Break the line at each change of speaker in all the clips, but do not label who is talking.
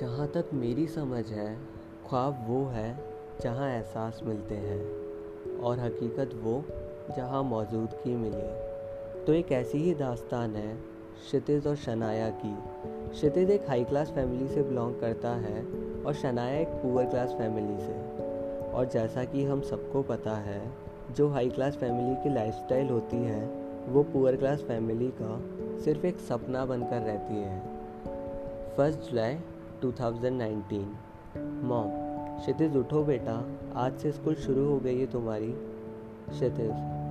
जहाँ तक मेरी समझ है, ख्वाब वो है जहाँ एहसास मिलते हैं और हकीकत वो जहाँ मौजूदगी मिले। तो एक ऐसी ही दास्तान है क्षितिज और शनाया की। क्षितिज एक हाई क्लास फैमिली से बिलोंग करता है और शनाया एक पुअर क्लास फैमिली से। और जैसा कि हम सबको पता है, जो हाई क्लास फैमिली की लाइफस्टाइल होती है, वो पुअर क्लास फैमिली का सिर्फ़ एक सपना बनकर रहती है। फ़र्स्ट जुलाई 2019 मॉम, क्षितिज उठो बेटा, आज से स्कूल शुरू हो गई है तुम्हारी। क्षितिज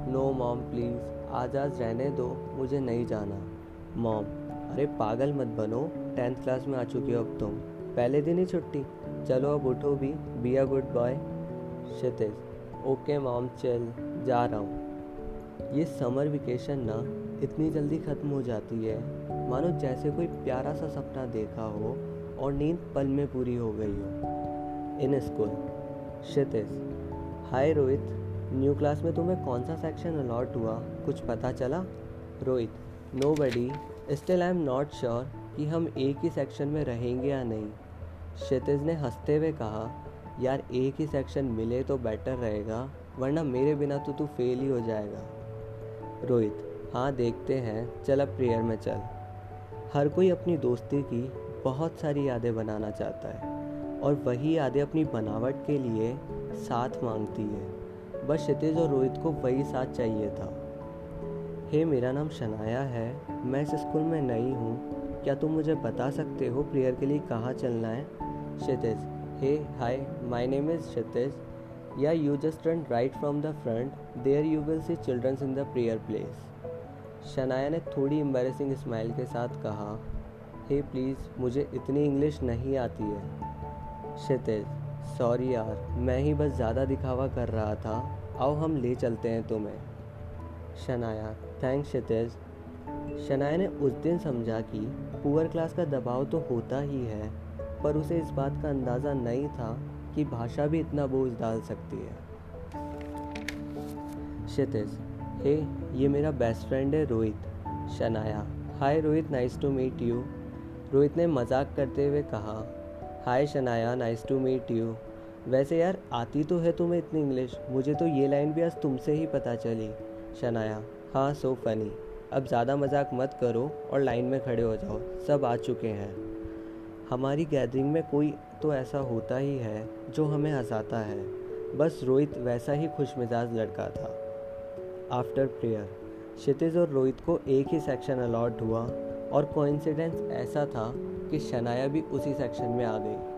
नो मॉम प्लीज़ आज आज रहने दो, मुझे नहीं जाना। मॉम, अरे पागल मत बनो टेंथ क्लास में आ चुकी हो अब तुम। पहले दिन ही छुट्टी, चलो अब उठो भी be a good boy Kshitij okay mom चल जा रहा हूँ। ये समर वेकेशन ना, इतनी जल्दी ख़त्म हो जाती है। मानो जैसे कोई प्यारा सा सपना देखा हो और नींद पल में पूरी हो गई हो। In school Kshitij hi Rohit new class में तुम्हें कौन सा सेक्शन अलॉट हुआ? कुछ पता चला? Rohit no buddy still I am not sure कि हम एक ही सेक्शन में रहेंगे या नहीं. क्षितिज ने हँसते हुए कहा, यार, एक ही सेक्शन मिले तो बेटर रहेगा, वरना मेरे बिना तो तू फेल ही हो जाएगा. रोहित हाँ देखते हैं. चल, अब प्रेयर में चल. हर कोई अपनी दोस्ती की बहुत सारी यादें बनाना चाहता है और वही यादें अपनी बनावट के लिए साथ मांगती है। बस क्षितिज और रोहित को वही साथ चाहिए था। हे, मेरा नाम शनाया है। मैं इस स्कूल में नई हूँ। क्या तुम मुझे बता सकते हो प्रेयर के लिए कहाँ चलना है? Kshitij, hey hi my name is Kshitij. Yeah you just run right from the front there you will see childrens in the prayer place Shanaya ने थोड़ी एम्बेसिंग स्माइल के साथ कहा हे, प्लीज़, मुझे इतनी इंग्लिश नहीं आती है। क्षितिज, सॉरी यार, मैं ही बस ज़्यादा दिखावा कर रहा था। आओ, हम ले चलते हैं तुम्हें। शनाया थैंक्स क्षितिज। शनाया ने उस दिन समझा कि पुअर क्लास का दबाव तो होता ही है, पर उसे इस बात का अंदाज़ा नहीं था कि भाषा भी इतना बोझ डाल सकती है। क्षितिज, हे, ये मेरा बेस्ट फ्रेंड है Rohit. Shanaya hi Rohit nice to meet you Rohit ने मज़ाक करते हुए कहा, hi Shanaya nice to meet you वैसे यार, आती तो है तुम्हें इतनी इंग्लिश मुझे तो ये लाइन भी आज तुमसे ही पता चली, शनाया। हाँ सो फनी अब ज़्यादा मज़ाक मत करो और लाइन में खड़े हो जाओ, सब आ चुके हैं। हमारी गैदरिंग में कोई तो ऐसा होता ही है, जो हमें हंसाता है। बस रोहित वैसा ही खुश मिजाज लड़का था। आफ्टर प्रेयर क्षितिज और रोहित को एक ही सेक्शन अलॉट हुआ। और कोइंसिडेंस ऐसा था कि शनाया भी उसी सेक्शन में आ गई।